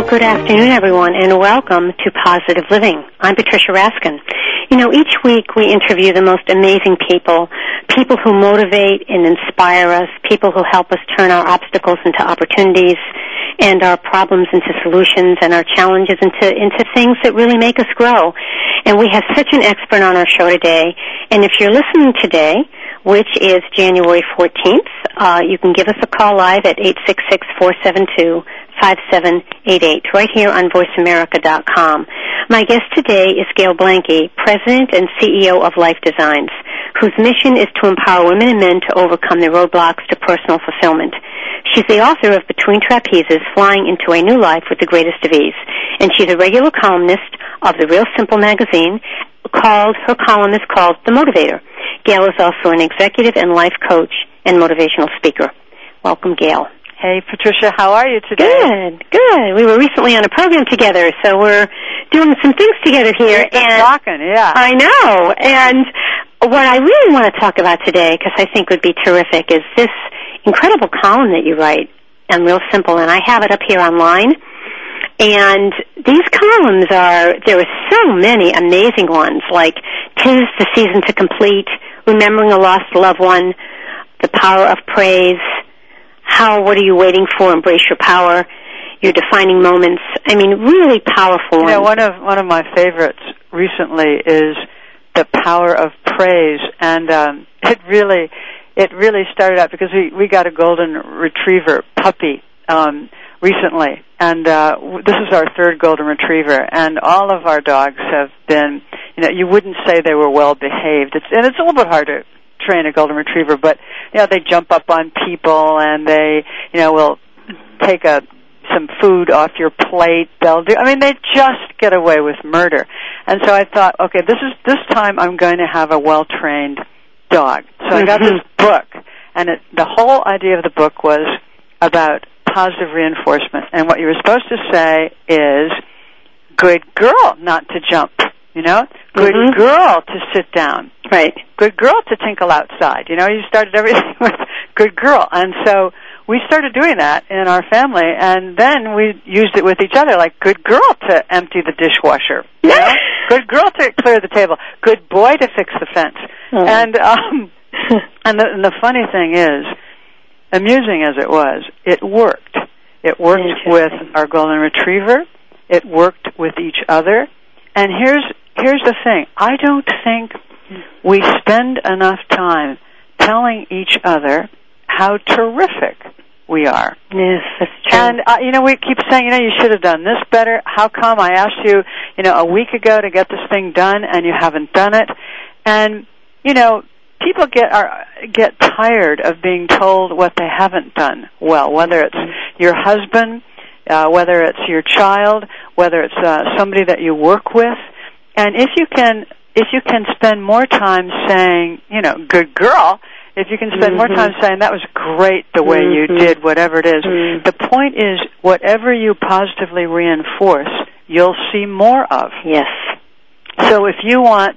Well, good afternoon, everyone, and welcome to Positive Living. I'm Patricia Raskin. You know, each week we interview the most amazing people, people who motivate and inspire us, people who help us turn our obstacles into opportunities and our problems into solutions and our challenges into, into things that really make us grow. And we have such an expert on our show today. And if you're listening today, which is January 14th, uh, you can give us a call live at 866 472 5788 right here on voiceamerica.com. My guest today is Gail Blanke, President and CEO of Life Designs, whose mission is to empower women and men to overcome their roadblocks to personal fulfillment. She's the author of Between Trapezes, Flying into a New Life with the Greatest of Ease, and she's a regular columnist of the Real Simple magazine called, her column is called The Motivator. Gail is also an executive and life coach and motivational speaker. Welcome, Gail. Hey, Patricia, how are you today? Good, good. We were recently on a program together, so we're doing some things together here. and talking, yeah. I know. And what I really want to talk about today, because I think would be terrific, is this incredible column that you write and Real Simple, and I have it up here online. And these columns are, there are so many amazing ones, like Tis the Season to Complete, Remembering a Lost Loved One, The Power of Praise, How, What Are You Waiting For, Embrace Your Power, Your Defining Moments. I mean, really powerful You know, one of one of my favorites recently is the power of praise, and um, it really it really started out because we we got a golden retriever puppy um, recently, and uh, w- this is our third golden retriever, and all of our dogs have been, you know, you wouldn't say they were well behaved. It's and it's a little bit hard to train a golden retriever, but you know they jump up on people and they, you know, will take a some food off your plate. They'll do. I mean, they just get away with murder. And so I thought, okay, this is this time I'm going to have a well trained dog. So I got mm-hmm. this book, and it, the whole idea of the book was about positive reinforcement. And what you were supposed to say is, "Good girl, not to jump." You know, good Mhm. girl to sit down. Right. Good girl to tinkle outside. You know, you started everything with good girl, and so we started doing that in our family, and then we used it with each other, like good girl to empty the dishwasher, you know? good girl to clear the table, good boy to fix the fence, Oh. and um, and the, and the funny thing is, amusing as it was, it worked. It worked with our golden retriever. It worked with each other, and here's here's the thing: I don't think we spend enough time telling each other how terrific we are. Yes, that's true. And uh, you know, we keep saying, you know, you should have done this better. How come I asked you, you know, a week ago to get this thing done and you haven't done it? And you know, people get are get tired of being told what they haven't done well, whether it's your husband, uh, whether it's your child, whether it's uh, somebody that you work with. And if you can if you can spend more time saying, you know, good girl, if you can spend more Mhm. time saying that was great the way you Mhm. did whatever it is, Mhm. the point is whatever you positively reinforce, you'll see more of. yes. So if you want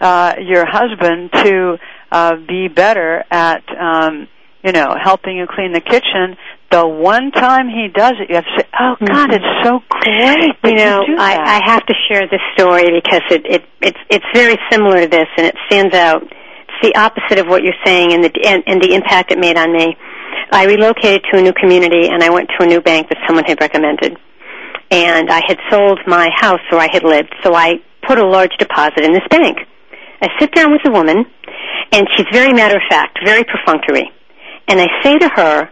uh, your husband to uh, be better at, um, you know, helping you clean the kitchen, the one time he does it, you have to say, "Oh God, Mhm. it's so great You know, I. I have to share this story because it, it it's it's very similar to this, and it stands out. It's the opposite of what you're saying, and the and, and the impact it made on me. I relocated to a new community, and I went to a new bank that someone had recommended. And I had sold my house where I had lived, so I put a large deposit in this bank. I sit down with the woman, and she's very matter of fact, very perfunctory. And I say to her,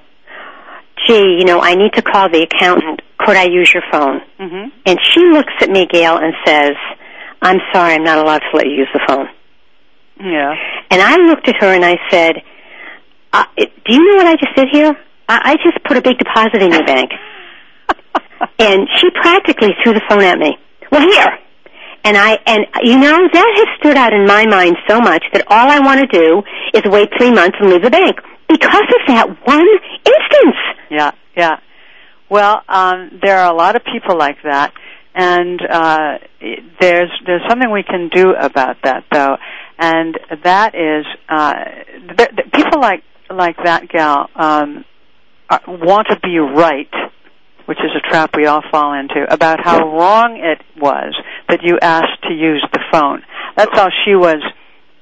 gee, you know, I need to call the accountant. Could I use your phone? hmm And she looks at me, Gail, and says, I'm sorry, I'm not allowed to let you use the phone. Yeah. And I looked at her and I said, uh, it- do you know what I just did here? I, I just put a big deposit in your bank. and she practically threw the phone at me. Well, here. And I, and you know, that has stood out in my mind so much that all I want to do is wait three months and leave the bank because of that one instance. Yeah, yeah. Well, um, there are a lot of people like that, and uh, there's there's something we can do about that, though, and that is uh, th- th- people like like that gal um, are, want to be right which is a trap we all fall into, about how wrong it was that you asked to use the phone. That's all she was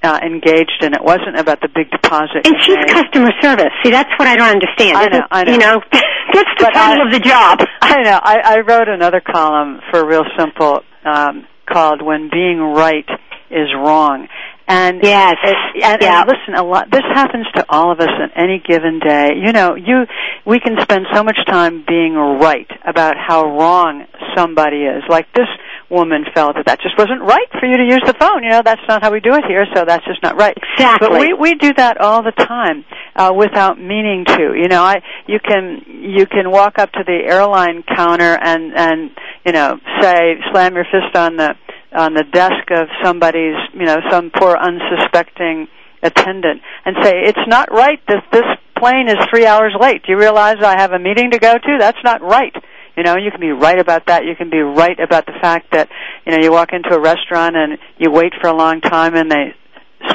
uh, engaged in. It wasn't about the big deposit. And she's made. customer service. See, that's what I don't understand. I know, I know. You know, that's the But title I- of the job. I know. I, I wrote another column for Real Simple um, called "When Being Right Is Wrong," and Yes. it, and, Yeah. and listen, a lot. This happens to all of us on any given day. You know, you we can spend so much time being right about how wrong somebody is. Like this woman felt that that just wasn't right for you to use the phone. You know, that's not how we do it here, so that's just not right. Exactly. But we we do that all the time uh, without meaning to. You know, I you can you can walk up to the airline counter and and you know say slam your fist on the on the desk of somebody's you know some poor unsuspecting attendant and say it's not right that this plane is three hours late. Do you realize I have a meeting to go to? That's not right. You know, you can be right about that. You can be right about the fact that, you know, you walk into a restaurant and you wait for a long time and they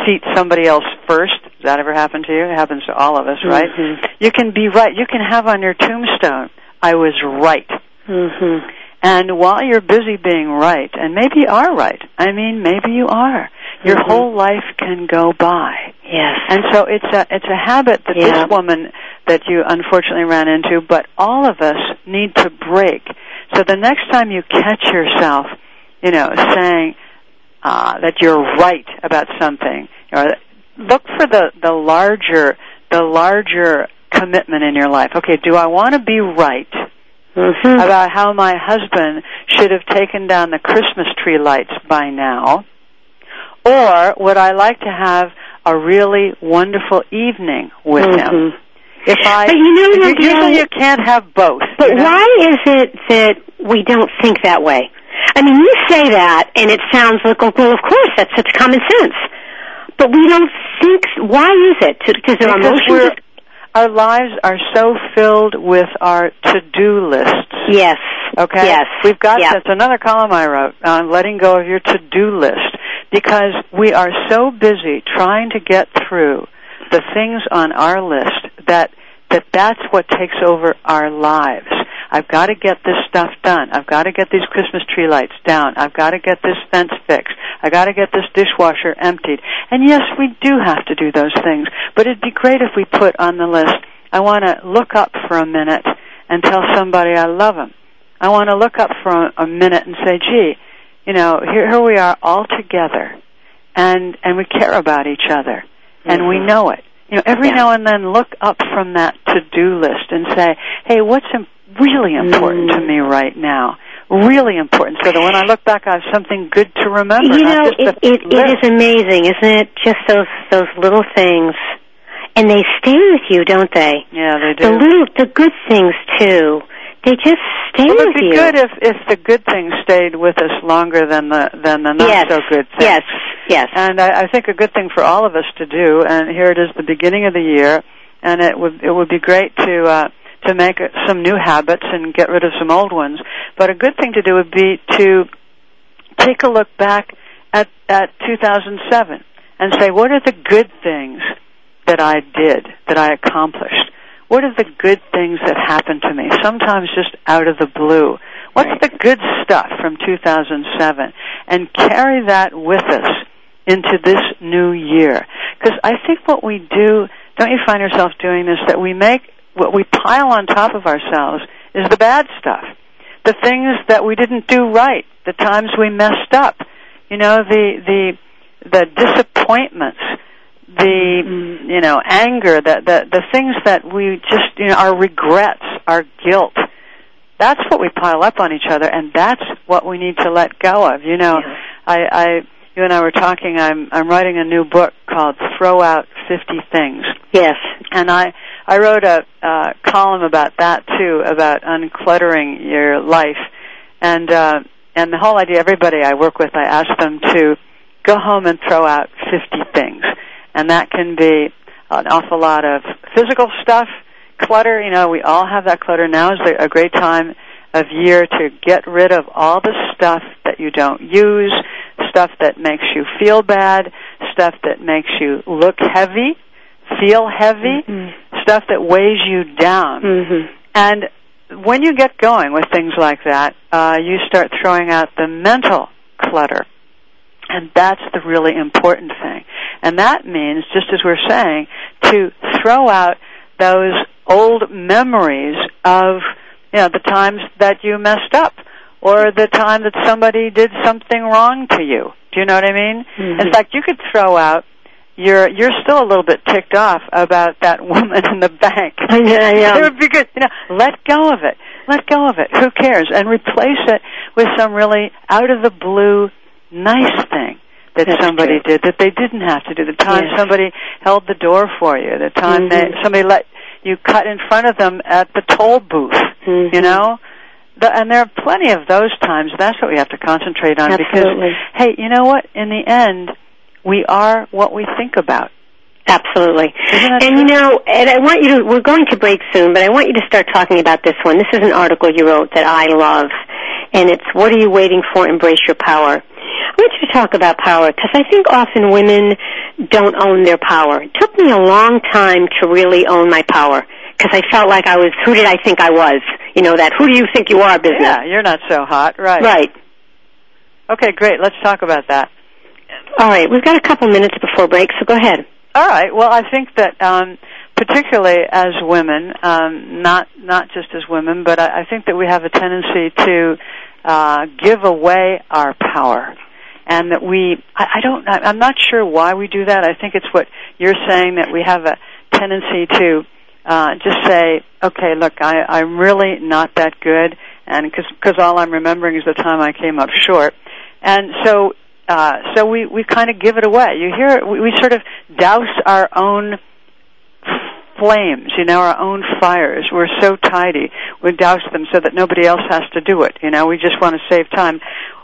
seat somebody else first. Does that ever happen to you? It happens to all of us, right? Mhm. You can be right. You can have on your tombstone, I was right. Mm-hmm. And while you're busy being right, and maybe you are right, I mean, maybe you are, your Mhm. whole life can go by. Yes. And so it's a it's a habit that Yeah. this woman that you unfortunately ran into, but all of us need to break. So the next time you catch yourself, you know, saying uh, that you're right about something, or look for the the larger the larger commitment in your life. Okay, do I want to be right mm-hmm. about how my husband should have taken down the Christmas tree lights by now? Or would I like to have a really wonderful evening with him? Mhm. If I, But you know, you- usually you can't have both. But you know? why is it that we don't think that way? I mean, you say that, and it sounds like, oh, well, of course, that's such common sense. But we don't think. Why is it? Because Because emotions. our lives are so filled with our to-do lists. Yes. Okay. Yes. We've got Yeah. that's another column I wrote on letting go of your to-do list because we are so busy trying to get through the things on our list that that that's what takes over our lives. I've got to get this stuff done. I've got to get these Christmas tree lights down. I've got to get this fence fixed. I've got to get this dishwasher emptied. And yes, we do have to do those things, but it'd be great if we put on the list, I want to look up for a minute and tell somebody I love them. I want to look up for a minute and say, gee, you know, here, here we are all together and, and we care about each other and we Mhm. know it. You know, every Yeah. now and then look up from that to-do list and say, hey, what's im- really important to Mm. me right now? Really important so that when I look back I have something good to remember. You know, just it, it, it is amazing, isn't it? Just those those little things, and they stay with you, don't they? Yeah, they do. The little, the good things too. They just stay with it'd be you. good if if the good things stayed with us longer than the than the not yes. so good things. Yes. Yes. And I, I think a good thing for all of us to do, and here it is, the beginning of the year, and it would it would be great to uh, to make some new habits and get rid of some old ones. But a good thing to do would be to take a look back at at 2007 and say, what are the good things that I did, that I accomplished? What are the good things that happened to me? Sometimes just out of the blue. What's Right. the good stuff from 2007? And carry that with us into this new year. Because I think what we do, don't you find yourself doing this, that we make, what we pile on top of ourselves is the bad stuff. The things that we didn't do right, the times we messed up, you know, the, the, the disappointments, the, Mm. you know, anger, the, the, the things that we just, you know, our regrets, our guilt. That's what we pile up on each other, and that's what we need to let go of. You know, Yeah. I, I, you and I were talking. I'm, I'm writing a new book called "Throw Out 50 Things," Yes. and I, I wrote a uh, column about that too, about uncluttering your life, and uh, and the whole idea. Everybody I work with, I ask them to go home and throw out 50 things, and that can be an awful lot of physical stuff, clutter. You know, we all have that clutter. Now is a great time of year to get rid of all the stuff that you don't use, stuff that makes you feel bad, stuff that makes you look heavy, feel heavy, mm-hmm. stuff that weighs you down. Mm-hmm. And when you get going with things like that, uh, you start throwing out the mental clutter. And that's the really important thing. And that means, just as we're saying, to throw out those old memories of you know the times that you messed up or the time that somebody did something wrong to you. Do you know what I mean? Mm-hmm. In fact, you could throw out you're you're still a little bit ticked off about that woman in the bank. Yeah, yeah. It would be good, you know, let go of it. Let go of it. Who cares? And replace it with some really out of the blue nice thing that That's somebody true. did that they didn't have to do. The time Yes. somebody held the door for you, the time Mhm. they, somebody let you cut in front of them at the toll booth, Mhm. you know? The, and there are plenty of those times. That's what we have to concentrate on Absolutely. because hey, you know what? In the end, we are what we think about. Absolutely. And true? you know, and I want you to, we're going to break soon, but I want you to start talking about this one. This is an article you wrote that I love, and it's What Are You Waiting For? Embrace Your Power. I want you to talk about power because I think often women don't own their power. It took me a long time to really own my power because I felt like I was, who did I think I was? You know, that who do you think you are business. Yeah, you're not so hot, right? Right. Okay, great. Let's talk about that. All right, we've got a couple minutes before break, so go ahead. All right. Well, I think that um, particularly as women, um, not not just as women, but I, I think that we have a tendency to uh, give away our power, and that we I, I don't I- I'm not sure why we do that. I think it's what you're saying that we have a tendency to uh, just say, okay, look, I, I'm really not that good, and because all I'm remembering is the time I came up short, and so uh, so we we kind of give it away. You hear we, we sort of douse our own flames, you know, our own fires. We're so tidy. We douse them so that nobody else has to do it. You know, we just want to save time.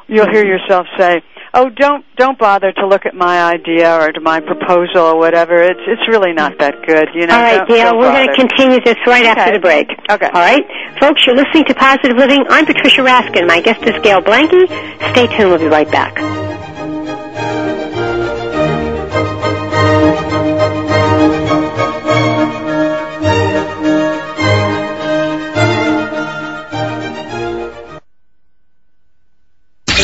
You'll hear mm-hmm. yourself say, "Oh, don't don't bother to look at my idea or to my mm-hmm. proposal or whatever. It's it's really not that good." You know. All right, Dale, we're going to continue this right after the break. Okay. All right? Folks, you're listening to Positive Living. I'm Patricia Raskin. My guest is Gail Blanke. Stay tuned. We'll be right back.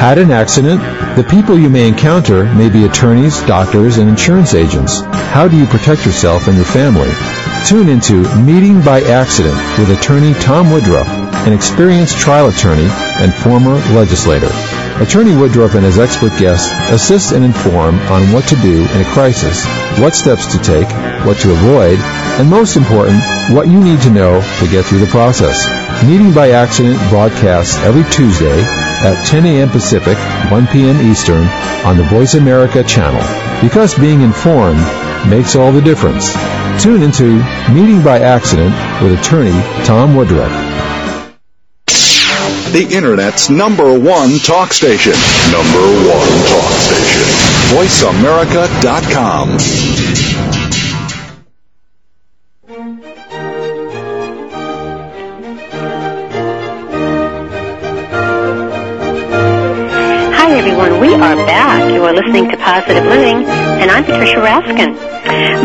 Had an accident? The people you may encounter may be attorneys, doctors, and insurance agents. How do you protect yourself and your family? Tune into Meeting by Accident with attorney Tom Woodruff, an experienced trial attorney and former legislator. Attorney Woodruff and his expert guests assist and inform on what to do in a crisis, what steps to take, what to avoid, and most important, what you need to know to get through the process. Meeting by Accident broadcasts every Tuesday at 10 a.m. Pacific, 1 p.m. Eastern on the Voice America channel. Because being informed makes all the difference. Tune into Meeting by Accident with attorney Tom Woodruff. The Internet's number one talk station. Number one talk station. VoiceAmerica.com. Positive Living, and I'm Patricia Raskin.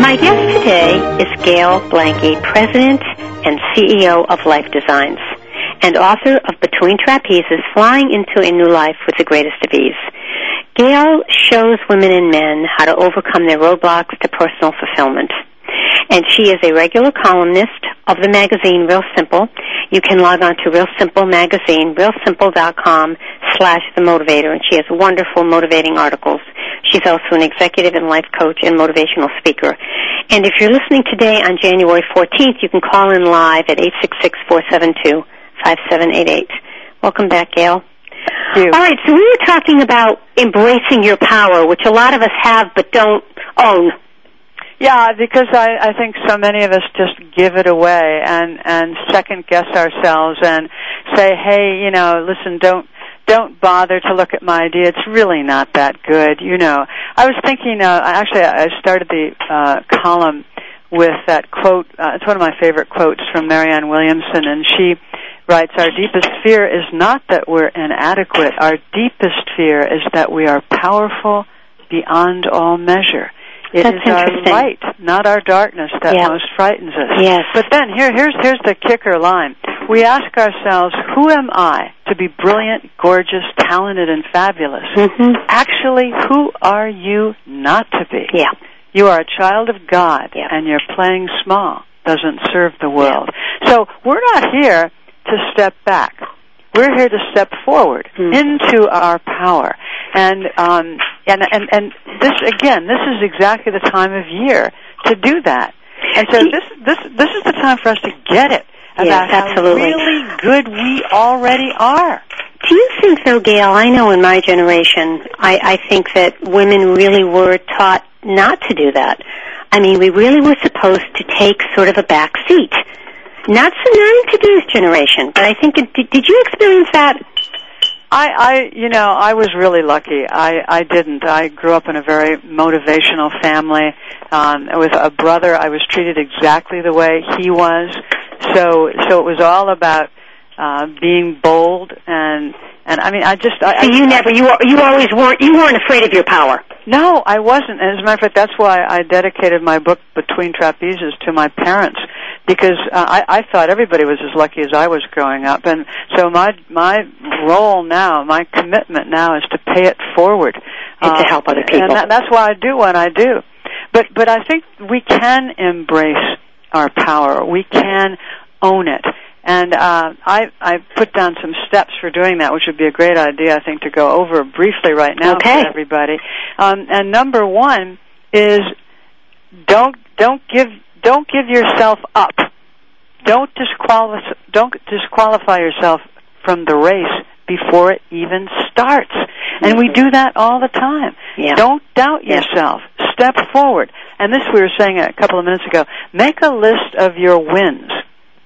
My guest today is Gail Blanke, President and CEO of Life Designs, and author of Between Trapezes, Flying into a New Life with the Greatest of Ease. Gail shows women and men how to overcome their roadblocks to personal fulfillment. And she is a regular columnist of the magazine Real Simple. You can log on to Real Simple Magazine, realsimple.com slash the motivator, and she has wonderful motivating articles. She's also an executive and life coach and motivational speaker. And if you're listening today on January 14th, you can call in live at 866-472-5788. Welcome back, Gail. You. All right, so we were talking about embracing your power, which a lot of us have but don't own. Yeah, because I, I think so many of us just give it away and and second guess ourselves and say, hey, you know, listen, don't don't bother to look at my idea. It's really not that good, you know. I was thinking, uh, actually, I started the uh, column with that quote. Uh, it's one of my favorite quotes from Marianne Williamson, and she writes, "Our deepest fear is not that we're inadequate. Our deepest fear is that we are powerful beyond all measure." It That's is our light, not our darkness, that Yeah. most frightens us. Yes. But then here, here's here's the kicker line. We ask ourselves, who am I to be brilliant, gorgeous, talented, and fabulous? Mm-hmm. Actually, who are you not to be? Yeah. You are a child of God, Yeah. and your playing small doesn't serve the world. So we're not here to step back. We're here to step forward Mhm. into our power. And um and and and this again, this is exactly the time of year to do that. And so this this this is the time for us to get it Yes, about absolutely. how really good we already are. Do you think, though, Gail? I know in my generation, I, I think that women really were taught not to do that. I mean, we really were supposed to take sort of a back seat. Not so not in today's generation, but I think it, did, did you experience that? I, I, you know, I was really lucky. I, I didn't. I grew up in a very motivational family. Um, with a brother, I was treated exactly the way he was. So, so it was all about uh, being bold and and I mean, I just, I, So I, you never, you you always weren't, you weren't afraid of your power. no, I wasn't. And as a matter of fact, that's why I dedicated my book Between Trapezes to my parents because uh, I, I thought everybody was as lucky as I was growing up, and so my my role now, my commitment now, is to pay it forward And to help other people. And that, that's why I do what I do. But but I think we can embrace our power. We can own it. And uh, I I put down some steps for doing that, which would be a great idea, I think, to go over briefly right now Okay. for everybody. Um, and number one is don't don't give don't give yourself up. Don't disqualify don't disqualify yourself from the race before it even starts. And we do that all the time. Yeah. Don't doubt yourself. Step forward. And this we were saying a couple of minutes ago. Make a list of your wins.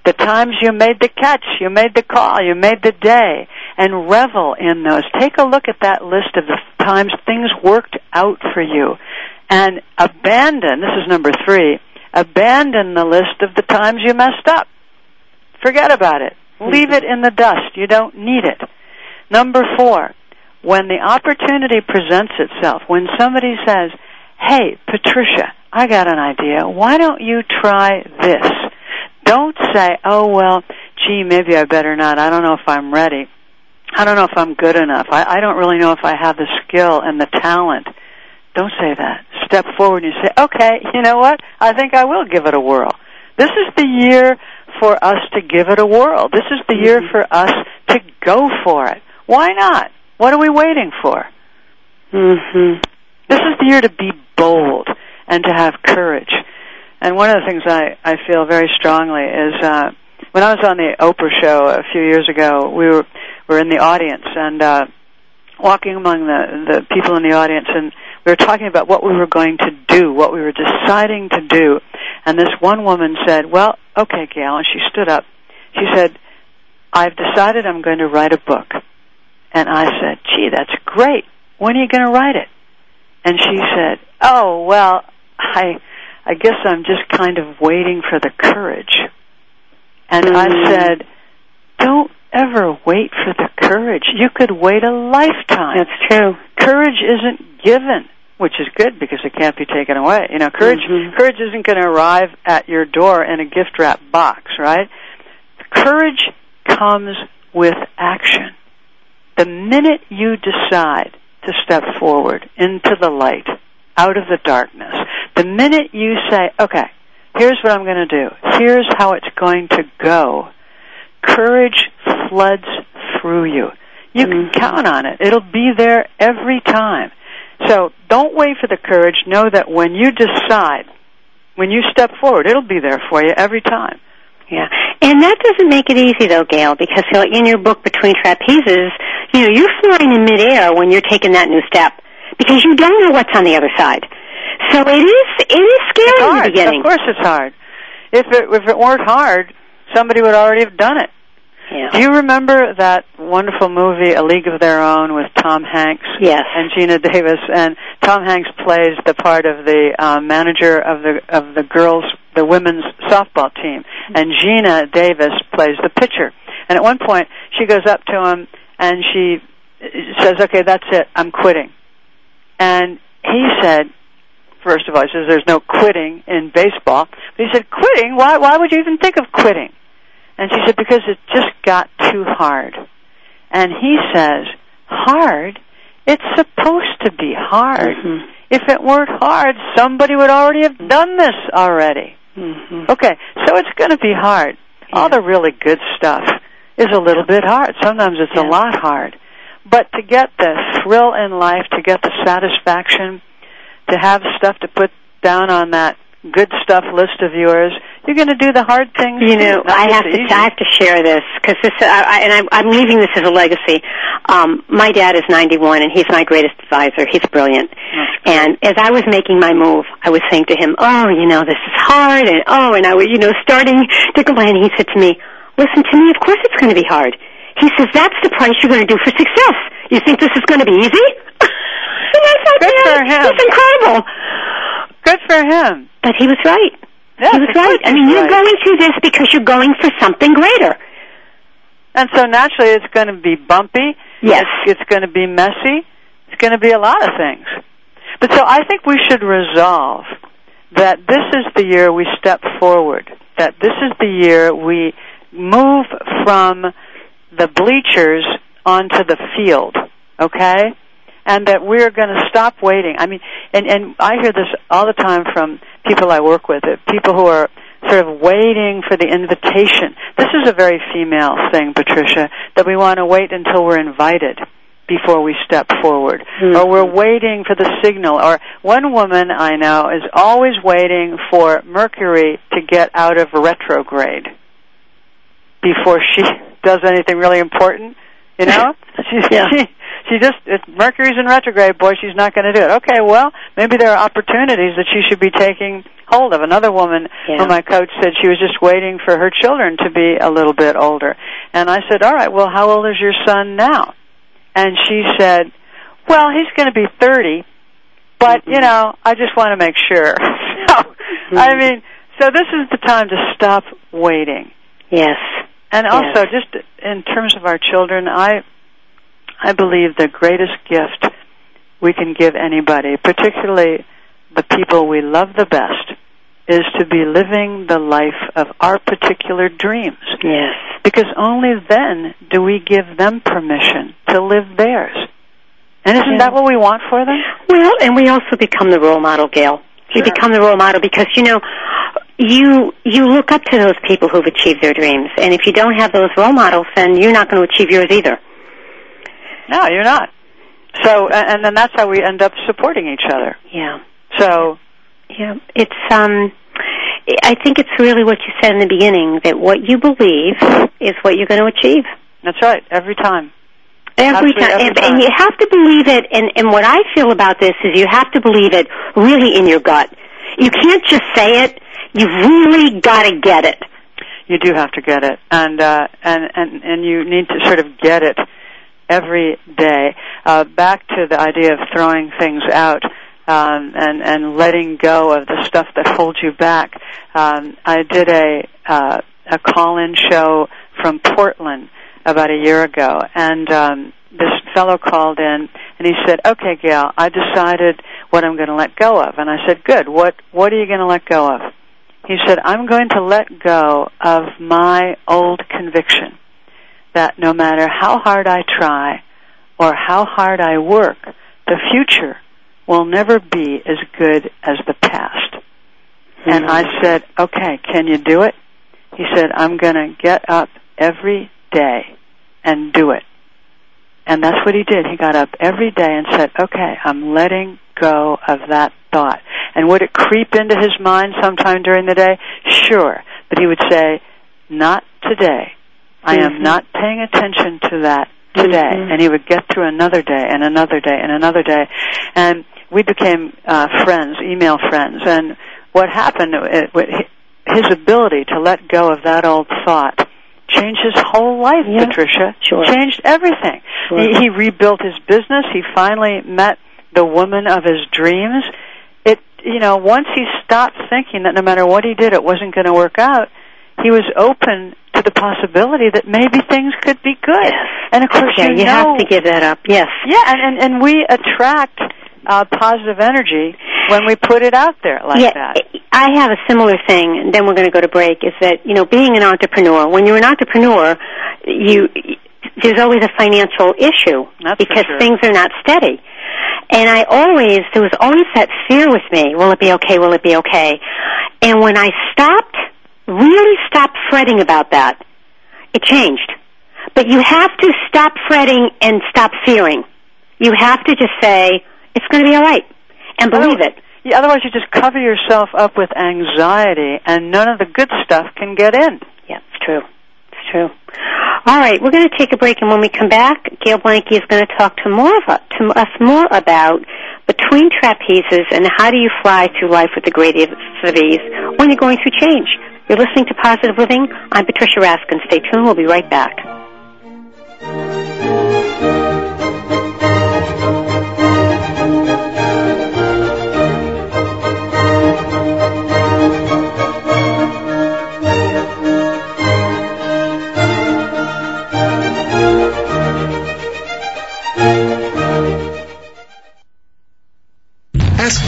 The times you made the catch, you made the call, you made the day, and revel in those. Take a look at that list of the times things worked out for you. And abandon, this is number three, abandon the list of the times you messed up. Forget about it. Leave it in the dust. You don't need it. Number four, when the opportunity presents itself, when somebody says, hey, Patricia, I got an idea. Why don't you try this? Don't say, oh, well, gee, maybe I better not. I don't know if I'm ready. I don't know if I'm good enough. I, I don't really know if I have the skill and the talent. Don't say that. Step forward and you say, okay, you know what? I think I will give it a whirl. This is the year for us to give it a whirl. This is the year for us to go for it. Why not? What are we waiting for? Mm-hmm. This is the year to be bold and to have courage. And one of the things I, I feel very strongly is uh, when I was on the Oprah show a few years ago, we were were in the audience and uh, walking among the the people in the audience, and we were talking about what we were going to do, what we were deciding to do. And this one woman said, "Well, okay, Gail," and she stood up. She said, "I've decided I'm going to write a book." And I said, "Gee, that's great. When are you going to write it?" And she said, "Oh, well, I I guess I'm just kind of waiting for the courage." And Mm. I said, "Don't ever wait for the courage. You could wait a lifetime. That's true. Courage isn't given." Which is good because it can't be taken away. You know, courage Mhm. courage isn't going to arrive at your door in a gift wrap box, right? Courage comes with action. The minute you decide to step forward into the light, out of the darkness, the minute you say, okay, here's what I'm going to do, here's how it's going to go, courage floods through you. You can mm-hmm. count on it. It'll be there every time. So don't wait for the courage. Know that when you decide, when you step forward, it'll be there for you every time. Yeah, and that doesn't make it easy though, Gail, because you know, in your book Between Trapezes, you know you're flying in midair when you're taking that new step because you don't know what's on the other side. So it is it is scary in the beginning. Of course, it's hard. If it if it weren't hard, somebody would already have done it. Yeah. Do you remember that wonderful movie A League of Their Own with Tom Hanks Yes. and Geena Davis? And Tom Hanks plays the part of the uh, manager of the of the girls, the women's softball team, and Geena Davis plays the pitcher. And at one point, she goes up to him and she says, "Okay, that's it. I'm quitting." And he said, first of all, he says, "There's no quitting in baseball." But he said, "Quitting? Why? Why would you even think of quitting?" And she said, because it just got too hard. And he says, hard? It's supposed to be hard. Mhm. If it weren't hard, somebody would already have done this already. Mhm. Okay, so it's going to be hard. All the really good stuff is a little bit hard. Sometimes it's Yeah. a lot hard. But to get the thrill in life, to get the satisfaction, to have stuff to put down on that good stuff list of yours, you're going to do the hard things. You know, I have the to easy. I have to share this because this I, I, and I'm, I'm leaving this as a legacy. Um, my dad is 91 and he's my greatest advisor. He's brilliant. And as I was making my move, I was saying to him, "Oh, you know, this is hard," and oh, and I was, you know, starting to complain. He said to me, "Listen to me. Of course, it's going to be hard." He says, "That's the price you're going to do for success. You think this is going to be easy?" And I thought, Good "Dad, for him. It's incredible." Good for him. But he was right. Yes, he was right. I mean, you're going through this because you're going for something greater. And so naturally, it's going to be bumpy. Yes. It's, it's going to be messy. It's going to be a lot of things. But so I think we should resolve that this is the year we step forward. That this is the year we move from the bleachers onto the field. Okay? And that we're going to stop waiting. I mean, and, and I hear this all the time from people I work with, people who are sort of waiting for the invitation. This is a very female thing, Patricia, that we want to wait until we're invited before we step forward. Mhm. Or we're waiting for the signal. Or one woman I know is always waiting for Mercury to get out of retrograde before she does anything really important. You know? She's, Yeah. she, she just, if Mercury's in retrograde, boy, she's not going to do it. Okay, well, maybe there are opportunities that she should be taking hold of. Another woman Yeah. who my coach said she was just waiting for her children to be a little bit older. And I said, all right, well, how old is your son now? And she said, well, he's going to be 30, but, you mm-hmm. know, I just want to make sure. so, I mm-hmm. mean, so this is the time to stop waiting. Yes. And also, just in terms of our children, I I believe the greatest gift we can give anybody, particularly the people we love the best, is to be living the life of our particular dreams. Yes. Because only then do we give them permission to live theirs. And isn't Yeah. that what we want for them? Well, and we also become the role model, Gail. We Sure. become the role model because you know you you look up to those people who've achieved their dreams, and if you don't have those role models, then you're not going to achieve yours either. No, you're not. So, and then that's how we end up supporting each other. Yeah. So, Yeah, it's um I think it's really what you said in the beginning that what you believe is what you're going to achieve. that's right, every time. Every time. every and, time. and you have to believe it and and what I feel about this is you have to believe it really in your gut. You can't just say it. You've really got to get it. You do have to get it, and uh, and and and you need to sort of get it every day. Uh, back to the idea of throwing things out um, and and letting go of the stuff that holds you back. Um, I did a uh, a call-in show from Portland about a year ago, and um, this fellow called in and he said, "Okay, Gail, I decided what I'm going to let go of." And I said, "Good. What what are you going to let go of?" He said, I'm going to let go of my old conviction that no matter how hard I try or how hard I work, the future will never be as good as the past. And I mm-hmm. said, okay, can you do it? He said, I'm going to get up every day and do it. And that's what he did. He got up every day and said, okay, I'm letting go of that thought. And would it creep into his mind sometime during the day? Sure. But he would say, not today. I am Mhm. not paying attention to that today. Mhm. And he would get through another day and another day and another day. And we became uh, friends, email friends. And what happened, it, it, his ability to let go of that old thought changed his whole life, Yeah. Patricia. Sure. Changed everything. Sure. He, he rebuilt his business. He finally met the woman of his dreams. It, you know, once he stopped thinking that no matter what he did, it wasn't going to work out, he was open to the possibility that maybe things could be good. Yes. And of course, Yeah, you, you know, have to give that up. Yes. yeah, and, and and we attract uh, positive energy when we put it out there like yeah, that. I have a similar thing, and then we're going to go to break. Is that you know, being an entrepreneur, when you're an entrepreneur, you there's always a financial issue That's because sure. things are not steady. And I always there was always that fear with me. Will it be okay? Will it be okay? And when I stopped, really stop fretting about that, it changed. But you have to stop fretting and stop fearing. You have to just say it's going to be all right and believe it. Yeah, otherwise, you just cover yourself up with anxiety, and none of the good stuff can get in. Yeah, it's true. It's true. All right, we're going to take a break, and when we come back, Gail Blanke is going to talk to more of us, to us more about between trapezes and how do you fly through life with the greatest of ease when you're going through change. You're listening to Positive Living. I'm Patricia Raskin. Stay tuned. We'll be right back.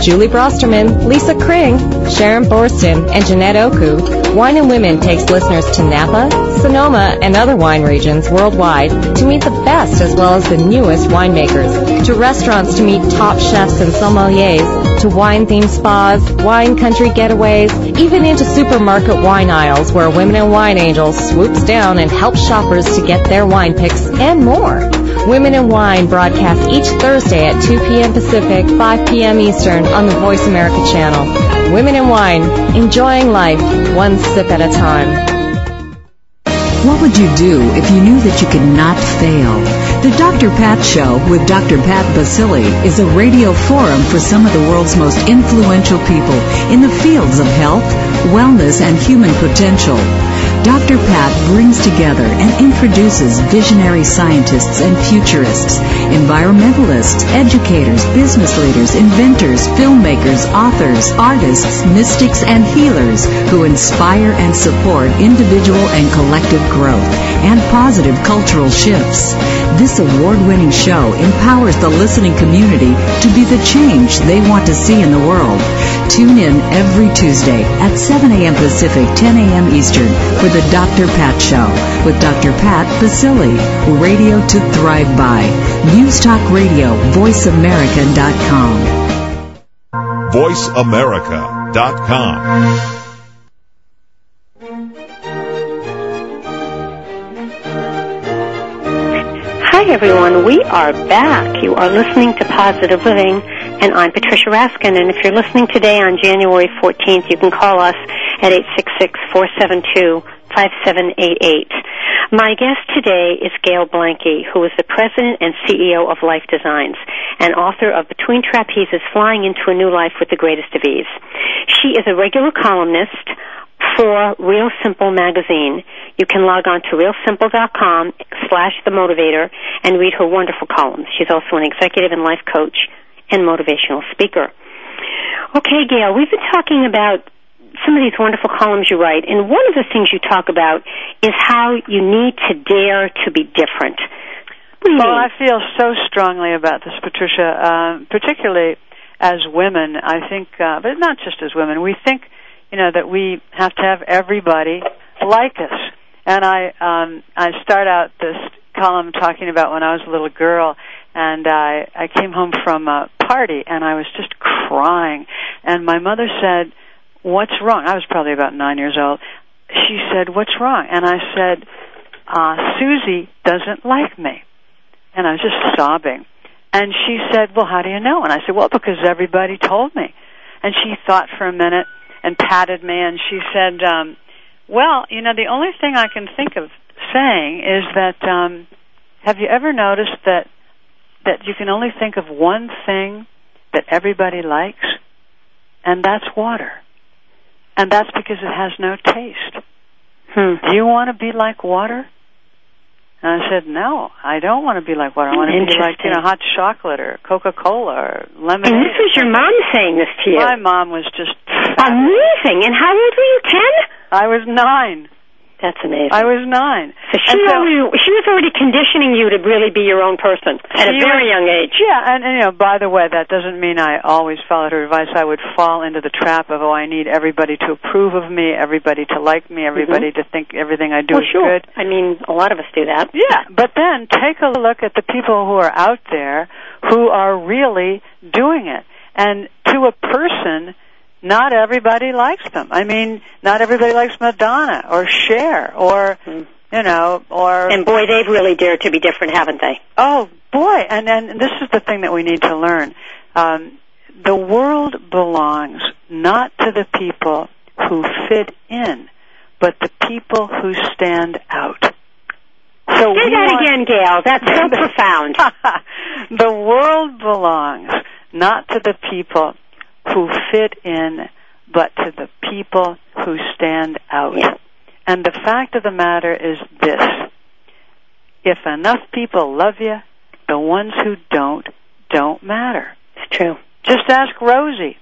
Julie Brosterman, Lisa Kring, Sharon Borston, and Jeanette Oku, Wine and Women takes listeners to Napa, Sonoma, and other wine regions worldwide to meet the best as well as the newest winemakers, to restaurants to meet top chefs and sommeliers, to wine-themed spas, wine country getaways, even into supermarket wine aisles where Women and Wine Angels swoops down and helps shoppers to get their wine picks and more. Women in Wine broadcasts each Thursday at 2 p.m. Pacific, 5 p.m. Eastern on the Voice America channel. Women in Wine, enjoying life one sip at a time. What would you do if you knew that you could not fail? The Dr. Pat Show with Dr. Pat Baccili is a radio forum for some of the world's most influential people in the fields of health, wellness, and human potential. Dr. Pat brings together and introduces visionary scientists and futurists, environmentalists, educators, business leaders, inventors, filmmakers, authors, artists, mystics, and healers who inspire and support individual and collective growth and positive cultural shifts. This award-winning show empowers the listening community to be the change they want to see in the world. Tune in every Tuesday at 7 a.m. Pacific, 10 a.m. Eastern for the Dr. Pat Show with Dr. Pat Baccili, radio to thrive by. News Talk Radio, VoiceAmerica.com. VoiceAmerica.com. Hi, everyone. We are back. You are listening to Positive Living, and I'm Patricia Raskin. And if you're listening today on January 14th, you can call us at 866-472-5788. My guest today is Gail Blanke, who is the president and CEO of Life Designs and author of Between Trapezes Flying into a New Life with the Greatest of Ease. She is a regular columnist for Real Simple magazine. You can log on to realsimple.com slash the motivator and read her wonderful columns. She's also an executive and life coach and motivational speaker. Okay, Gail, we've been talking about some of these wonderful columns you write, and one of the things you talk about is how you need to dare to be different. well, I feel so strongly about this, Patricia, uh, particularly as women. I think, uh, but not just as women. We think you know that we have to have everybody like us. And I um I start out this column talking about when I was a little girl and I I came home from a party and I was just crying and my mother said, "What's wrong?" I was probably about 9 years old. She said, "What's wrong?" And I said, uh Susie doesn't like me. And I was just sobbing. And she said, "Well, how do you know?" And I said, "Well, because everybody told me." And she thought for a minute and patted me and she said um well you know the only thing i can think of saying is that um have you ever noticed that that you can only think of one thing that everybody likes and that's water and that's because it has no taste hmm. do you want to be like water and I said, no, I don't want to be like water. I want to be like, you know, hot chocolate or Coca-Cola or lemonade. And this was your mom saying this to you. My mom was just amazing. And how old were you? Ten? I was nine. That's amazing. I was nine. So she, so, already, she was already conditioning you to really be your own person at a very was, young age. Yeah, and, and you know, by the way, that doesn't mean I always followed her advice. I would fall into the trap of, oh, I need everybody to approve of me, everybody to like me, everybody mm-hmm. to think everything I do well, is sure. good. I mean, a lot of us do that. Yeah, but then take a look at the people who are out there who are really doing it. And to a person, not everybody likes them. I mean, not everybody likes Madonna or Cher or mm. you know or And boy, they've really dared to be different, haven't they? Oh boy, and then this is the thing that we need to learn. Um, the world belongs not to the people who fit in, but the people who stand out. So Say that want- again, Gail. That's so profound. the world belongs not to the people who fit in, but to the people who stand out. And the fact of the matter is this. If enough people love you, the ones who don't, don't matter. It's true. Just ask Rosie.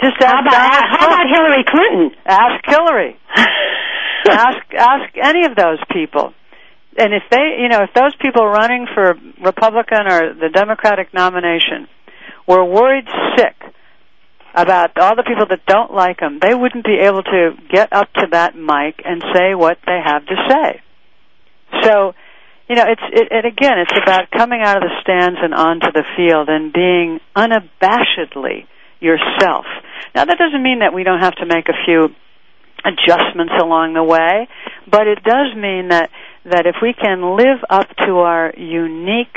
Just ask How about, Donald how about Hillary Clinton? Ask Hillary. ask ask any of those people. And if they, you know, if those people running for Republican or the Democratic nomination were worried sick about all the people that don't like them, they wouldn't be able to get up to that mic and say what they have to say. So, you know, it's it, it again, it's about coming out of the stands and onto the field and being unabashedly yourself. Now, that doesn't mean that we don't have to make a few adjustments along the way, but it does mean that that if we can live up to our unique,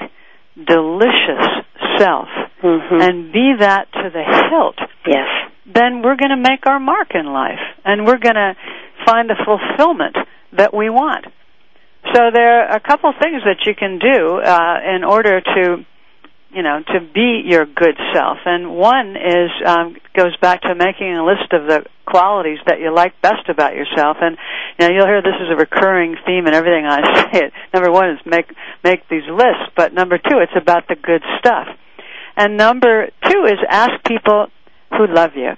delicious self Mm-hmm. and be that to the hilt, Yes. then we're going to make our mark in life, and we're going to find the fulfillment that we want. So there are a couple things that you can do uh, in order to you know to be your good self and one is um goes back to making a list of the qualities that you like best about yourself and you know you'll hear this is a recurring theme in everything I say it number 1 is make make these lists but number 2 it's about the good stuff and number 2 is ask people who love you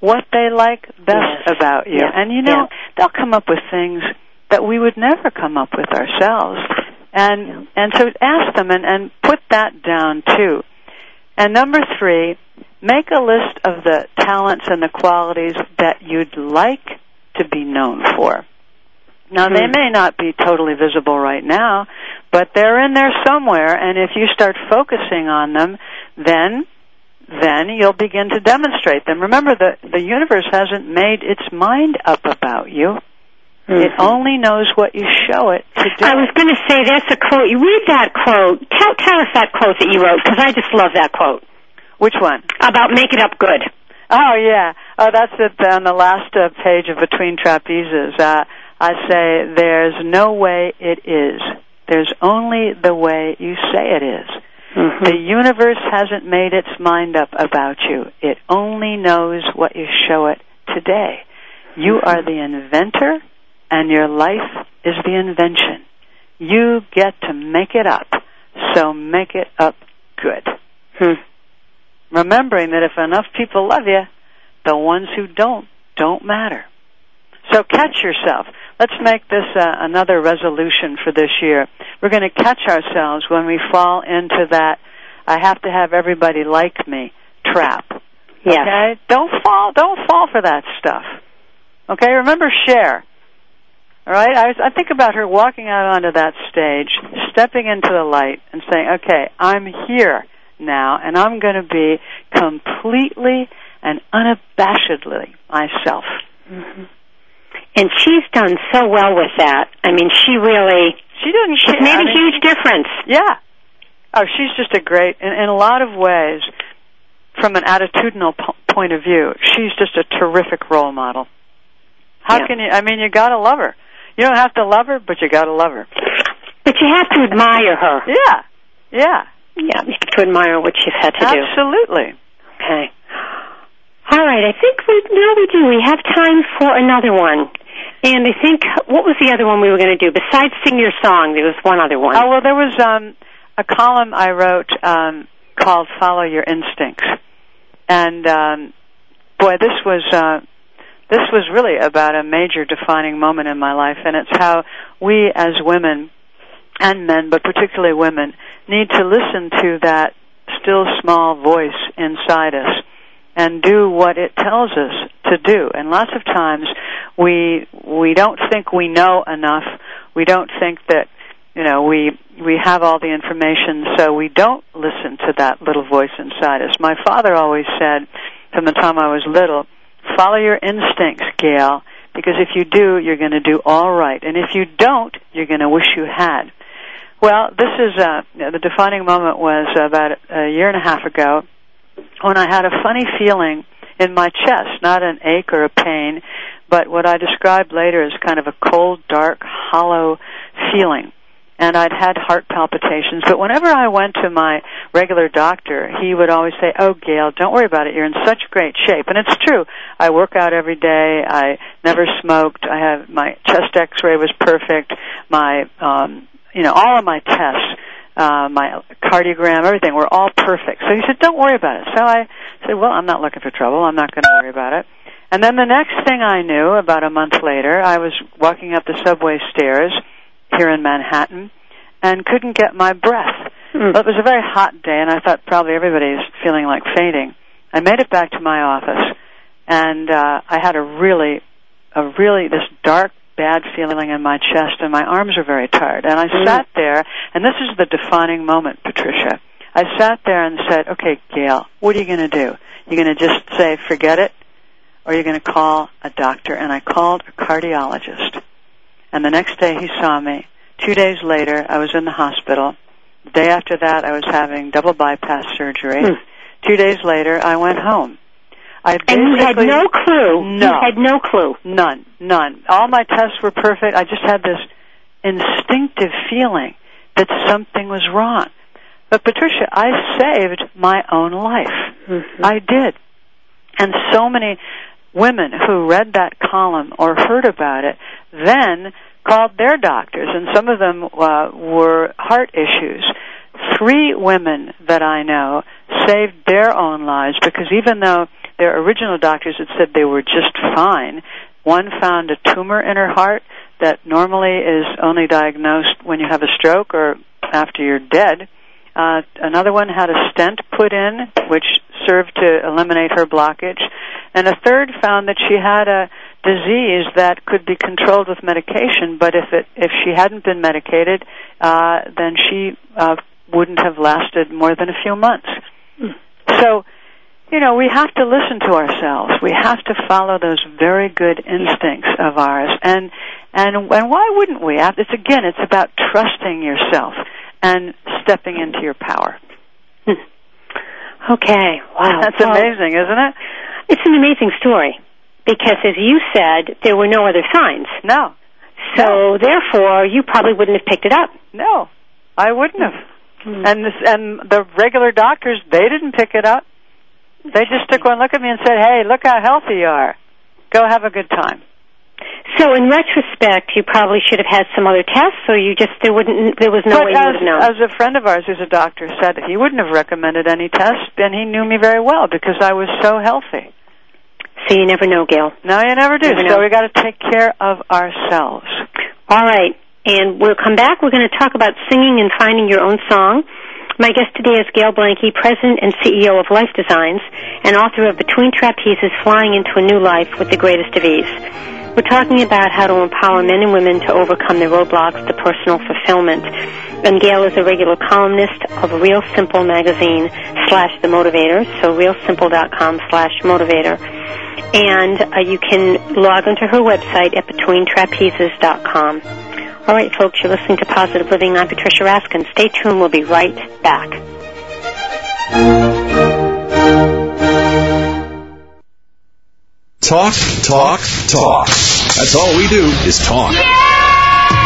what they like best Yes. about you Yeah. and you know Yeah. they'll come up with things that we would never come up with ourselves and and so ask them and, and put that down too. And number three, make a list of the talents and the qualities that you'd like to be known for. Now they Hmm. may not be totally visible right now, but they're in there somewhere and if you start focusing on them, then then you'll begin to demonstrate them. Remember the the universe hasn't made its mind up about you. It Mhm. only knows what you show it to do. I was going to say that's a quote. You read that quote. Tell tell us that quote that you wrote because I just love that quote Which one? about make it up good. Oh yeah. Oh, that's it on the last uh, page of Between Trapezes. Uh, I say there's no way it is. There's only the way you say it is. Mm-hmm. The universe hasn't made its mind up about you. It only knows what you show it today. You are the inventor and your life is the invention. You get to make it up. So make it up good. Hmm. Remembering that if enough people love you, the ones who don't don't matter. So catch yourself. Let's make this uh, another resolution for this year. We're going to catch ourselves when we fall into that I have to have everybody like me trap. Yes. Okay? Don't fall don't fall for that stuff. Okay? Remember Cher. All right? I, was, I think about her walking out onto that stage, stepping into the light and saying, "Okay, I'm here now and I'm going to be completely and unabashedly myself." Mm-hmm. And she's done so well with that. I mean, she really She didn't she's made I a mean, huge difference. Yeah. Oh, she's just a great, in, in a lot of ways, from an attitudinal po- point of view, she's just a terrific role model. How Yeah. can you? I mean, you gotta love her. You don't have to love her, but you gotta love her. But you have to admire her. Yeah, yeah, Yeah, you have to admire what she's had to do. absolutely. All right, I think we now we do. We have time for another one. And I think what was the other one we were going to do besides sing your song? There was one other one. Oh well, there was um, a column I wrote um, called "Follow Your Instincts," and um, boy, this was uh, this was really about a major defining moment in my life, and it's how we as women and men, but particularly women, need to listen to that still small voice inside us and do what it tells us to do. And lots of times we we don't think we know enough. We don't think that you know we we have all the information, so we don't listen to that little voice inside us. My father always said from the time I was little, follow your instincts, Gail, because if you do, you're going to do all right, and if you don't, you're going to wish you had. Well, this is uh, the defining moment was about a year and a half ago when I had a funny feeling in my chest, not an ache or a pain, but what I described later as kind of a cold, dark, hollow feeling. And I'd had heart palpitations, but whenever I went to my regular doctor, he would always say, "Oh, Gail, don't worry about it. You're in such great shape." And it's true. I work out every day. I never smoked. I have my chest X-ray was perfect. My, um, you know, all of my tests uh, my cardiogram, everything were all perfect. So he said, "Don't worry about it." So I said, "Well, I'm not looking for trouble. I'm not going to worry about it." And then the next thing I knew, about a month later, I was walking up the subway stairs here in Manhattan and couldn't get my breath. Hmm. Well, it was a very hot day, and I thought probably everybody's feeling like fainting. I made it back to my office, and uh, I had a really, a really this dark bad feeling in my chest and my arms were very tired. And I Mm. sat there, and this is the defining moment, Patricia. I sat there and said, okay, Gail, what are you going to do? You're going to just say, forget it, or you're going to call a doctor. And I called a cardiologist. And the next day he saw me. Two days later, I was in the hospital. The day after that, I was having double bypass surgery. Hmm. Two days later, I went home. I And you had no clue. No. You had no clue. None, none. All my tests were perfect. I just had this instinctive feeling that something was wrong. But Patricia, I saved my own life. Mm-hmm. I did. And so many women who read that column or heard about it then called their doctors, and some of them uh, were heart issues. Three women that I know saved their own lives because even though their original doctors had said they were just fine, one found a tumor in her heart that normally is only diagnosed when you have a stroke or after you're dead. Uh, another one had a stent put in, which served to eliminate her blockage. And a third found that she had a disease that could be controlled with medication, but if it if she hadn't been medicated, uh, then she uh, wouldn't have lasted more than a few months. So, you know, we have to listen to ourselves. We have to follow those very good instincts of ours, and and and why wouldn't we? It's again, it's about trusting yourself and stepping into your power. Okay. Wow. That's Well, amazing, isn't it? It's an amazing story because, as you said, there were no other signs. No. So therefore, you probably wouldn't have picked it up. No, I wouldn't have. Hmm. And this, and the regular doctors, they didn't pick it up. They just took one look at me and said, "Hey, look how healthy you are. Go have a good time." So in retrospect, you probably should have had some other tests, or you just there wouldn't there was no but way you as, would have known. as a friend of ours who's a doctor said, he wouldn't have recommended any tests, and he knew me very well because I was so healthy. so you never know, Gail. No, you never do. Never so know. we got to take care of ourselves. All right, and we'll come back. We're going to talk about singing and finding your own song. My guest today is Gail Blanke, President and CEO of Life Designs, and author of Between Trapezes Flying into a New Life with the Greatest of Ease. We're talking about how to empower men and women to overcome their roadblocks to personal fulfillment. And Gail is a regular columnist of Real Simple magazine slash The Motivator, so realsimple.com slash motivator. And uh, you can log onto her website at betweentrapezes.com. All right, folks, you're listening to Positive Living. I'm Patricia Raskin. Stay tuned. We'll be right back. Talk, talk, talk. That's all we do is talk.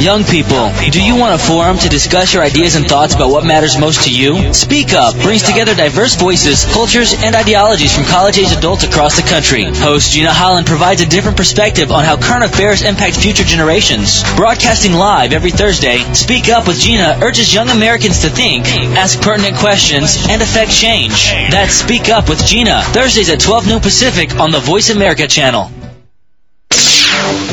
Young people, do you want a forum to discuss your ideas and thoughts about what matters most to you? Speak Up brings together diverse voices, cultures, and ideologies from college-age adults across the country. Host Gina Holland provides a different perspective on how current affairs impact future generations. Broadcasting live every Thursday, Speak Up with Gina urges young Americans to think, ask pertinent questions, and affect change. That's Speak Up with Gina, Thursdays at 12 noon Pacific on the Voice America channel.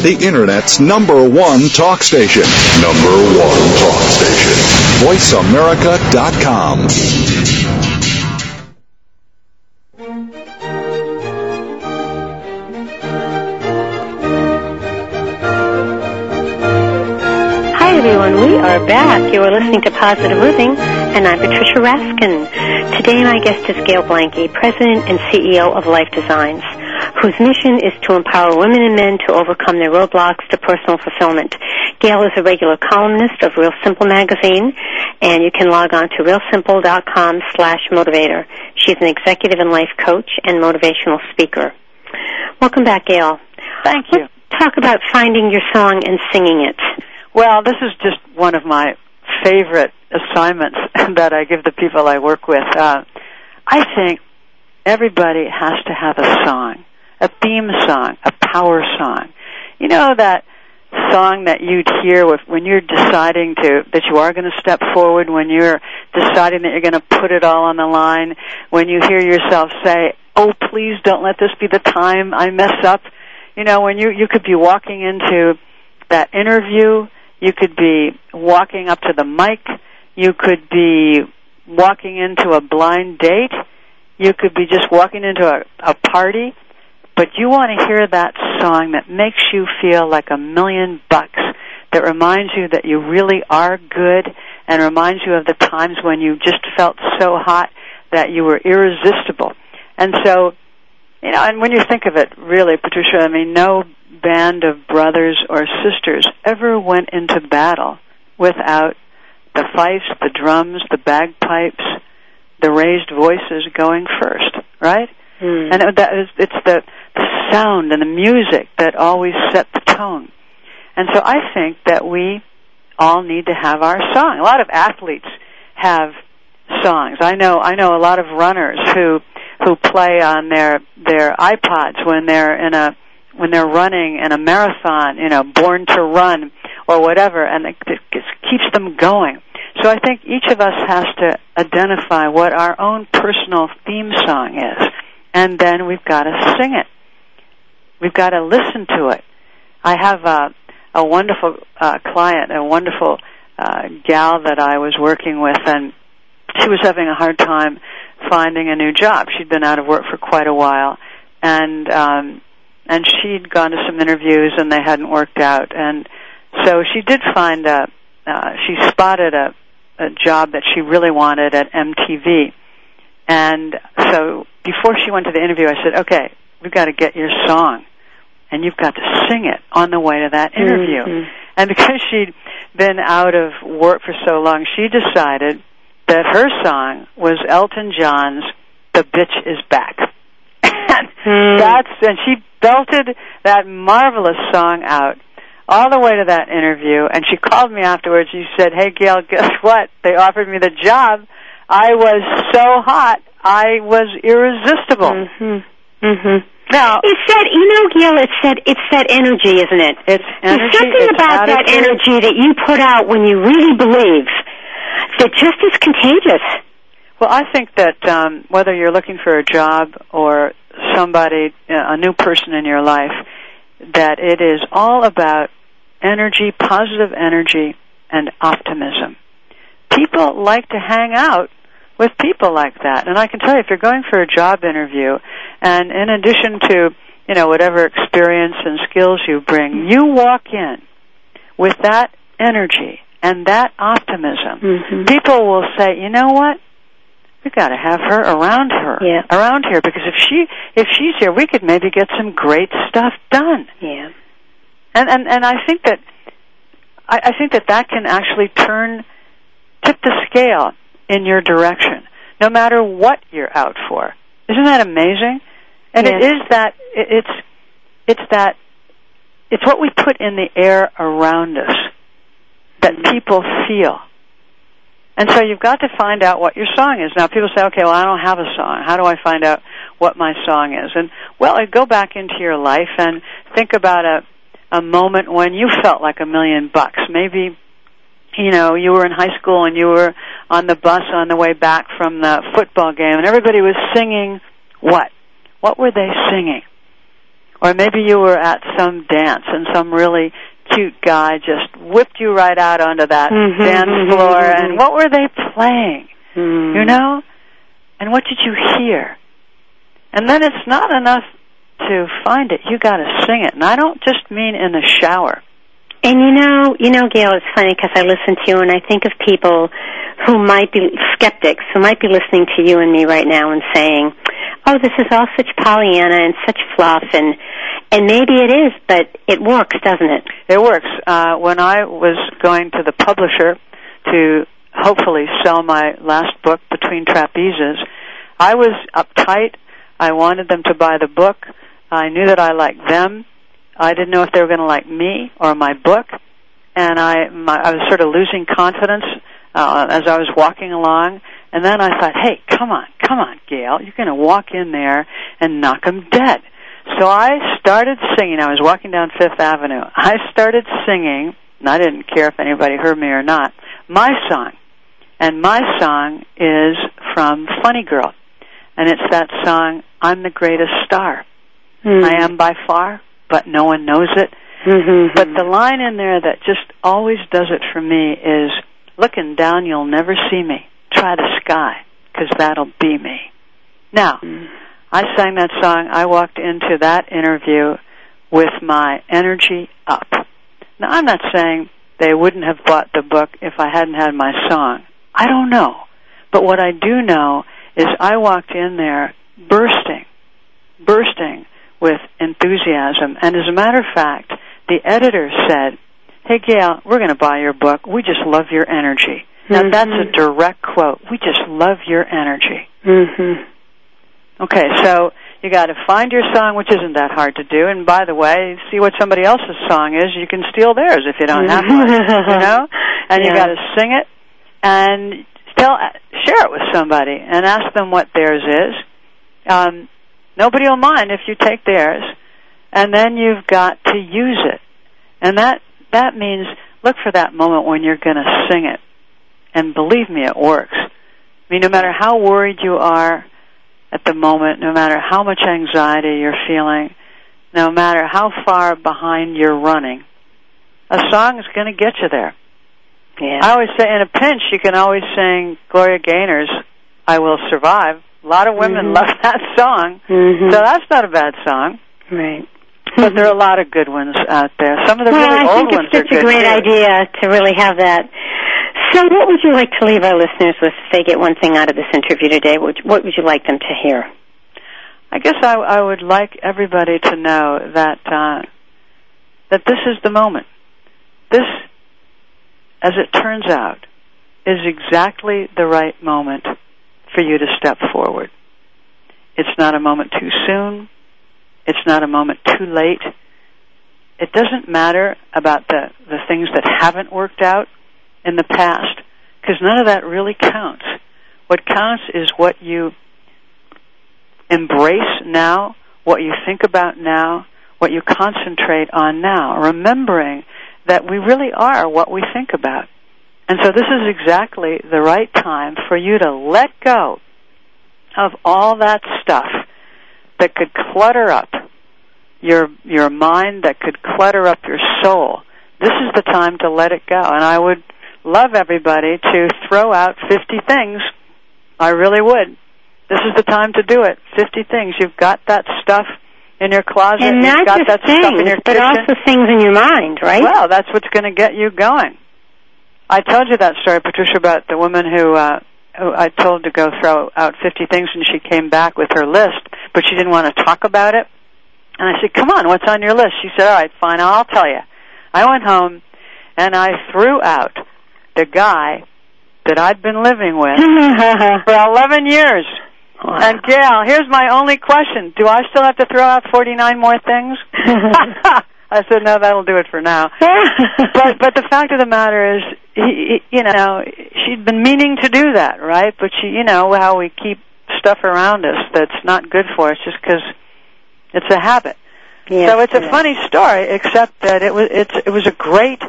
The Internet's number one talk station. Number one talk station. VoiceAmerica.com. Hi, everyone. We are back. You are listening to Positive Living, and I'm Patricia Raskin. Today, my guest is Gail Blanke, President and CEO of Life Designs, whose mission is to empower women and men to overcome their roadblocks to personal fulfillment. Gail is a regular columnist of Real Simple magazine, and you can log on to realsimple.com slash motivator. She's an executive and life coach and motivational speaker. Welcome back, Gail. Thank you. Let's talk about finding your song and singing it. Well, this is just one of my favorite assignments that I give the people I work with. Uh, I think everybody has to have a song, a theme song, a power song. You know that song that you'd hear with, when you're deciding to that you are going to step forward, when you're deciding that you're going to put it all on the line, when you hear yourself say, "Oh, please don't let this be the time I mess up." You know, when you you could be walking into that interview, you could be walking up to the mic, you could be walking into a blind date, you could be just walking into a, a party, but you want to hear that song that makes you feel like a million bucks, that reminds you that you really are good, and reminds you of the times when you just felt so hot that you were irresistible. And so, you know, and when you think of it, really, Patricia, I mean, no band of brothers or sisters ever went into battle without the fifes, the drums, the bagpipes, the raised voices going first, right? Mm. And that is, it's the sound and the music that always set the tone. And so I think that we all need to have our song. A lot of athletes have songs. I know I know a lot of runners who who play on their their iPods when they're in a when they're running in a marathon, you know, born to run or whatever, and it, it keeps them going. So I think each of us has to identify what our own personal theme song is, and then we've got to sing it. We've got to listen to it. I have a, a wonderful uh, client, a wonderful uh, gal that I was working with, and she was having a hard time finding a new job. She'd been out of work for quite a while, and um, and she'd gone to some interviews and they hadn't worked out, and so she did find a. Uh, she spotted a, a job that she really wanted at MTV, and so before she went to the interview, I said, "Okay, we've got to get your song, and you've got to sing it on the way to that interview." Mm-hmm. And because she'd been out of work for so long, she decided that her song was Elton John's "The Bitch Is Back." and Mm. that's and she belted that marvelous song out all the way to that interview and she called me afterwards she said hey gail guess what they offered me the job i was so hot i was irresistible Mhm. Mhm. now It's that you know, Gail. It's that it's that energy, isn't it? it's There's something about that energy that you put out when you really believe that just is contagious. Well, I think that um, whether you're looking for a job or somebody, uh, a new person in your life, that it is all about energy, positive energy, and optimism. People like to hang out with people like that. And I can tell you, if you're going for a job interview, and in addition to, you know, whatever experience and skills you bring, you walk in with that energy and that optimism, Mhm. people will say, you know what? We got to have her around her, Yeah. around here, because if she if she's here, we could maybe get some great stuff done. Yeah. And and and I think that I, I think that that can actually turn tip the scale in your direction, no matter what you're out for. Isn't that amazing? And it Yes. is that it's it's that it's what we put in the air around us that mm-hmm. people feel. And so you've got to find out what your song is. Now people say, okay, well I don't have a song. How do I find out what my song is? And well, go back into your life and think about a a moment when you felt like a million bucks. Maybe you know, you were in high school and you were on the bus on the way back from the football game and everybody was singing what? What were they singing? Or maybe you were at some dance and some really cute guy just whipped you right out onto that Mhm, dance mhm, floor mhm. and what were they playing? Mm. You know? And what did you hear? And then it's not enough to find it. You got to sing it. And I don't just mean in the shower. And you know, you know, Gail, it's funny because I listen to you and I think of people who might be skeptics, who might be listening to you and me right now and saying, oh, this is all such Pollyanna and such fluff, and and maybe it is, but it works, doesn't it? It works. Uh, when I was going to the publisher to hopefully sell my last book, Between Trapezes, I was uptight. I wanted them to buy the book. I knew that I liked them. I didn't know if they were going to like me or my book, and I my, I was sort of losing confidence uh, as I was walking along. And then I thought, hey, come on, come on, Gail, you're going to walk in there and knock them dead. So I started singing. I was walking down Fifth Avenue. I started singing, and I didn't care if anybody heard me or not, my song. And my song is from Funny Girl. And it's that song, I'm the greatest star. Mm. I am by far, but no one knows it. Mm-hmm. But the line in there that just always does it for me is, looking down, you'll never see me. Try the sky, because that'll be me. Now, Mm. I sang that song. I walked into that interview with my energy up. Now, I'm not saying they wouldn't have bought the book if I hadn't had my song. I don't know. But what I do know is I walked in there bursting, bursting with enthusiasm. And as a matter of fact, the editor said, Hey Gail, we're going to buy your book. We just love your energy. Now Mhm. that's a direct quote. We just love your energy. Mm-hmm. Okay, so you got to find your song, which isn't that hard to do. And by the way, see what somebody else's song is. You can steal theirs if you don't have one, you know. And you Yeah. got to sing it and tell, share it with somebody, and ask them what theirs is. Um, nobody will mind if you take theirs, and then you've got to use it. And that that means look for that moment when you're going to sing it, and believe me, it works. I mean, no matter how worried you are at the moment, no matter how much anxiety you're feeling, no matter how far behind you're running, a song is going to get you there. Yeah. I always say, in a pinch, you can always sing Gloria Gaynor's "I Will Survive." A lot of women Mhm. love that song, Mhm. so that's not a bad song. Right. But there are a lot of good ones out there. Some of the well, really I old think it's such a great too. idea to really have that. So, what would you like to leave our listeners with if they get one thing out of this interview today? What what would you like them to hear? I guess I, I would like everybody to know that uh, that this is the moment. This, as it turns out, is exactly the right moment for you to step forward. It's not a moment too soon. It's not a moment too late. It doesn't matter about the, the things that haven't worked out in the past, because none of that really counts. What counts is what you embrace now, what you think about now, what you concentrate on now, remembering that we really are what we think about. And so this is exactly the right time for you to let go of all that stuff that could clutter up your your mind, that could clutter up your soul. This is the time to let it go. And I would love everybody to throw out 50 things. I really would. This is the time to do it. 50 things. You've got that stuff in your closet. and You've not got just that stuff in things, your but also things in your mind, right? Well, that's what's going to get you going. I told you that story, Patricia, about the woman who, uh, who I told to go throw out 50 things and she came back with her list, but she didn't want to talk about it. And I said, come on, what's on your list? She said, all right, fine, I'll tell you. I went home and I threw out the guy that I'd been living with for 11 years. Wow. And Gail, here's my only question. Do I still have to throw out 49 more things? I said, no, that'll do it for now. but but the fact of the matter is, he, he, you know, she'd been meaning to do that, right? But she, you know, how we keep stuff around us that's not good for us just because it's a habit. Yes, so it's a yes. funny story, except that it was it's it was a great,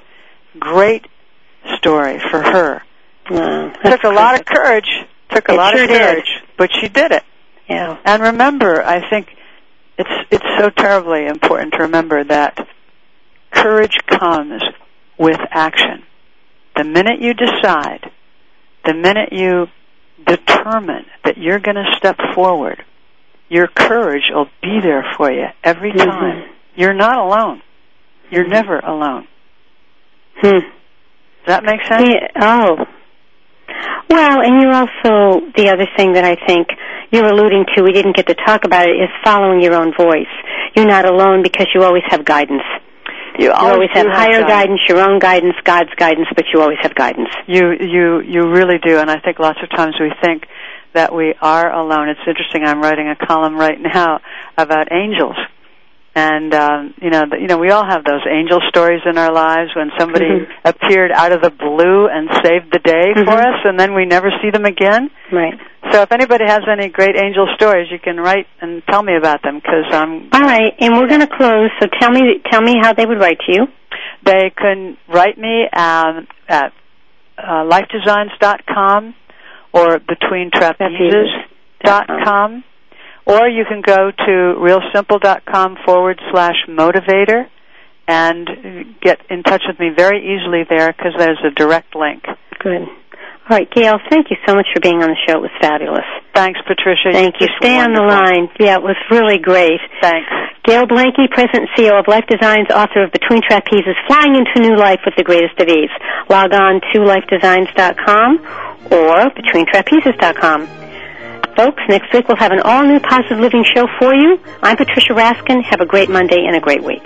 great story for her. Wow, took a lot of courage. Took a It lot sure of did. courage, but she did it. Yeah. And remember, I think it's it's so terribly important to remember that courage comes with action. The minute you decide, the minute you determine that you're going to step forward, your courage will be there for you every Mhm. time. You're not alone. You're never alone. Hmm. Does that make sense? Yeah, oh. Well, and you're also the other thing that I think you're alluding to. We didn't get to talk about it. Is following your own voice. You're not alone because you always have guidance. You always, have do higher guidance, your own guidance, God's guidance, but you always have guidance. You you you really do, and I think lots of times we think that we are alone. It's interesting. I'm writing a column right now about angels, and um, you know, the, you know, we all have those angel stories in our lives when somebody Mhm. appeared out of the blue and saved the day for Mhm. us, and then we never see them again. Right. So, if anybody has any great angel stories, you can write and tell me about them because I'm All right, and we're going to close. So tell me, tell me how they would write to you. They can write me um, at uh, lifedesigns.com or betweentrapezes.com, or you can go to realsimple.com forward slash motivator and get in touch with me very easily there because there's a direct link. Good. All right, Gail, thank you so much for being on the show. It was fabulous. Thanks, Patricia. Thank you. Stay on the line. Yeah, it was really great. Thanks. Gail Blanke, President and CEO of Life Designs, author of Between Trapezes, Flying into New Life with the Greatest of Ease. Log on to lifedesigns.com or betweentrapezes.com. Folks, next week we'll have an all-new positive living show for you. I'm Patricia Raskin. Have a great Monday and a great week.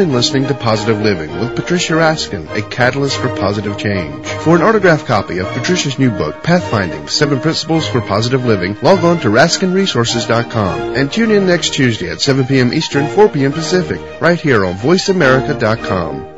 Been listening to Positive Living with Patricia Raskin, a catalyst for positive change. For an autographed copy of Patricia's new book, Pathfinding, Seven Principles for Positive Living, log on to RaskinResources.com and tune in next Tuesday at 7 p.m. Eastern, 4 p.m. Pacific, right here on VoiceAmerica.com.